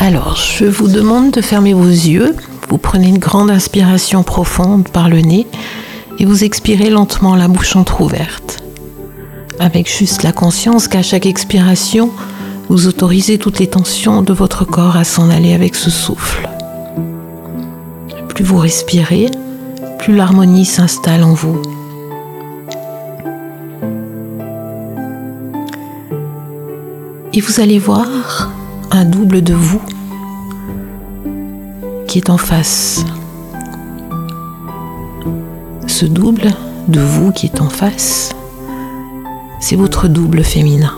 Alors, je vous demande de fermer vos yeux. Vous prenez une grande inspiration profonde par le nez et vous expirez lentement la bouche entr'ouverte. Avec juste la conscience qu'à chaque expiration, vous autorisez toutes les tensions de votre corps à s'en aller avec ce souffle. Plus vous respirez, plus l'harmonie s'installe en vous. Et vous allez voir double de vous qui est en face. Ce double de vous qui est en face, c'est votre double féminin.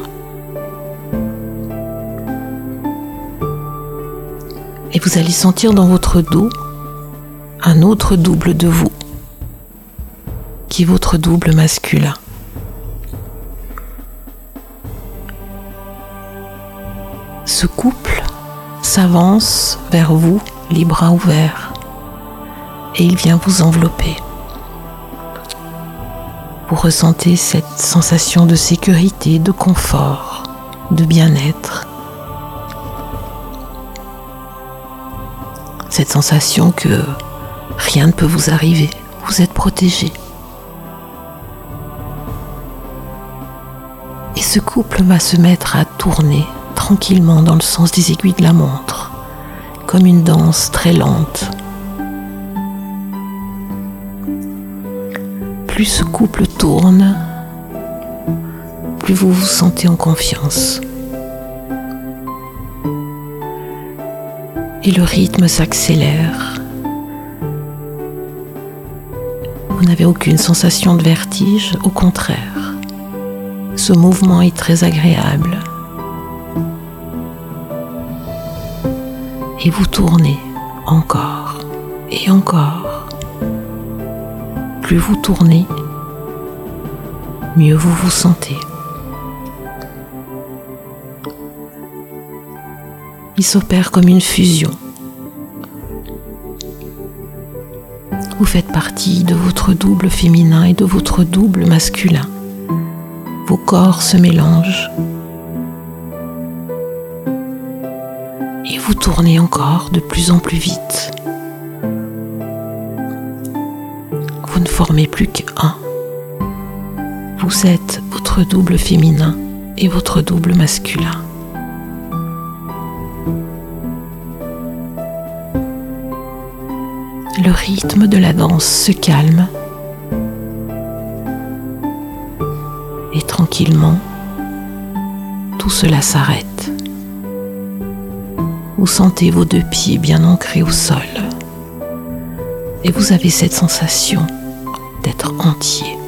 Et vous allez sentir dans votre dos un autre double de vous, qui est votre double masculin. Ce couple s'avance vers vous, les bras ouverts, et il vient vous envelopper. Vous ressentez cette sensation de sécurité, de confort, de bien-être. Cette sensation que rien ne peut vous arriver, vous êtes protégé. Et ce couple va se mettre à tourner tranquillement dans le sens des aiguilles de la montre, comme une danse très lente. Plus ce couple tourne, plus vous vous sentez en confiance. Et le rythme s'accélère. Vous n'avez aucune sensation de vertige, au contraire. Ce mouvement est très agréable. Et vous tournez encore et encore. Plus vous tournez, mieux vous vous sentez. Il s'opère comme une fusion. Vous faites partie de votre double féminin et de votre double masculin. Vos corps se mélangent vous tournez encore de plus en plus vite. Vous ne formez plus qu'un. Vous êtes votre double féminin et votre double masculin. Le rythme de la danse se calme et tranquillement, tout cela s'arrête. Vous sentez vos deux pieds bien ancrés au sol. Et vous avez cette sensation d'être entier.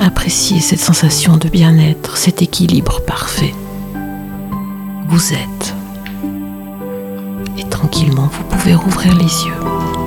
Appréciez cette sensation de bien-être, cet équilibre parfait. Vous êtes. Et tranquillement, vous pouvez rouvrir les yeux.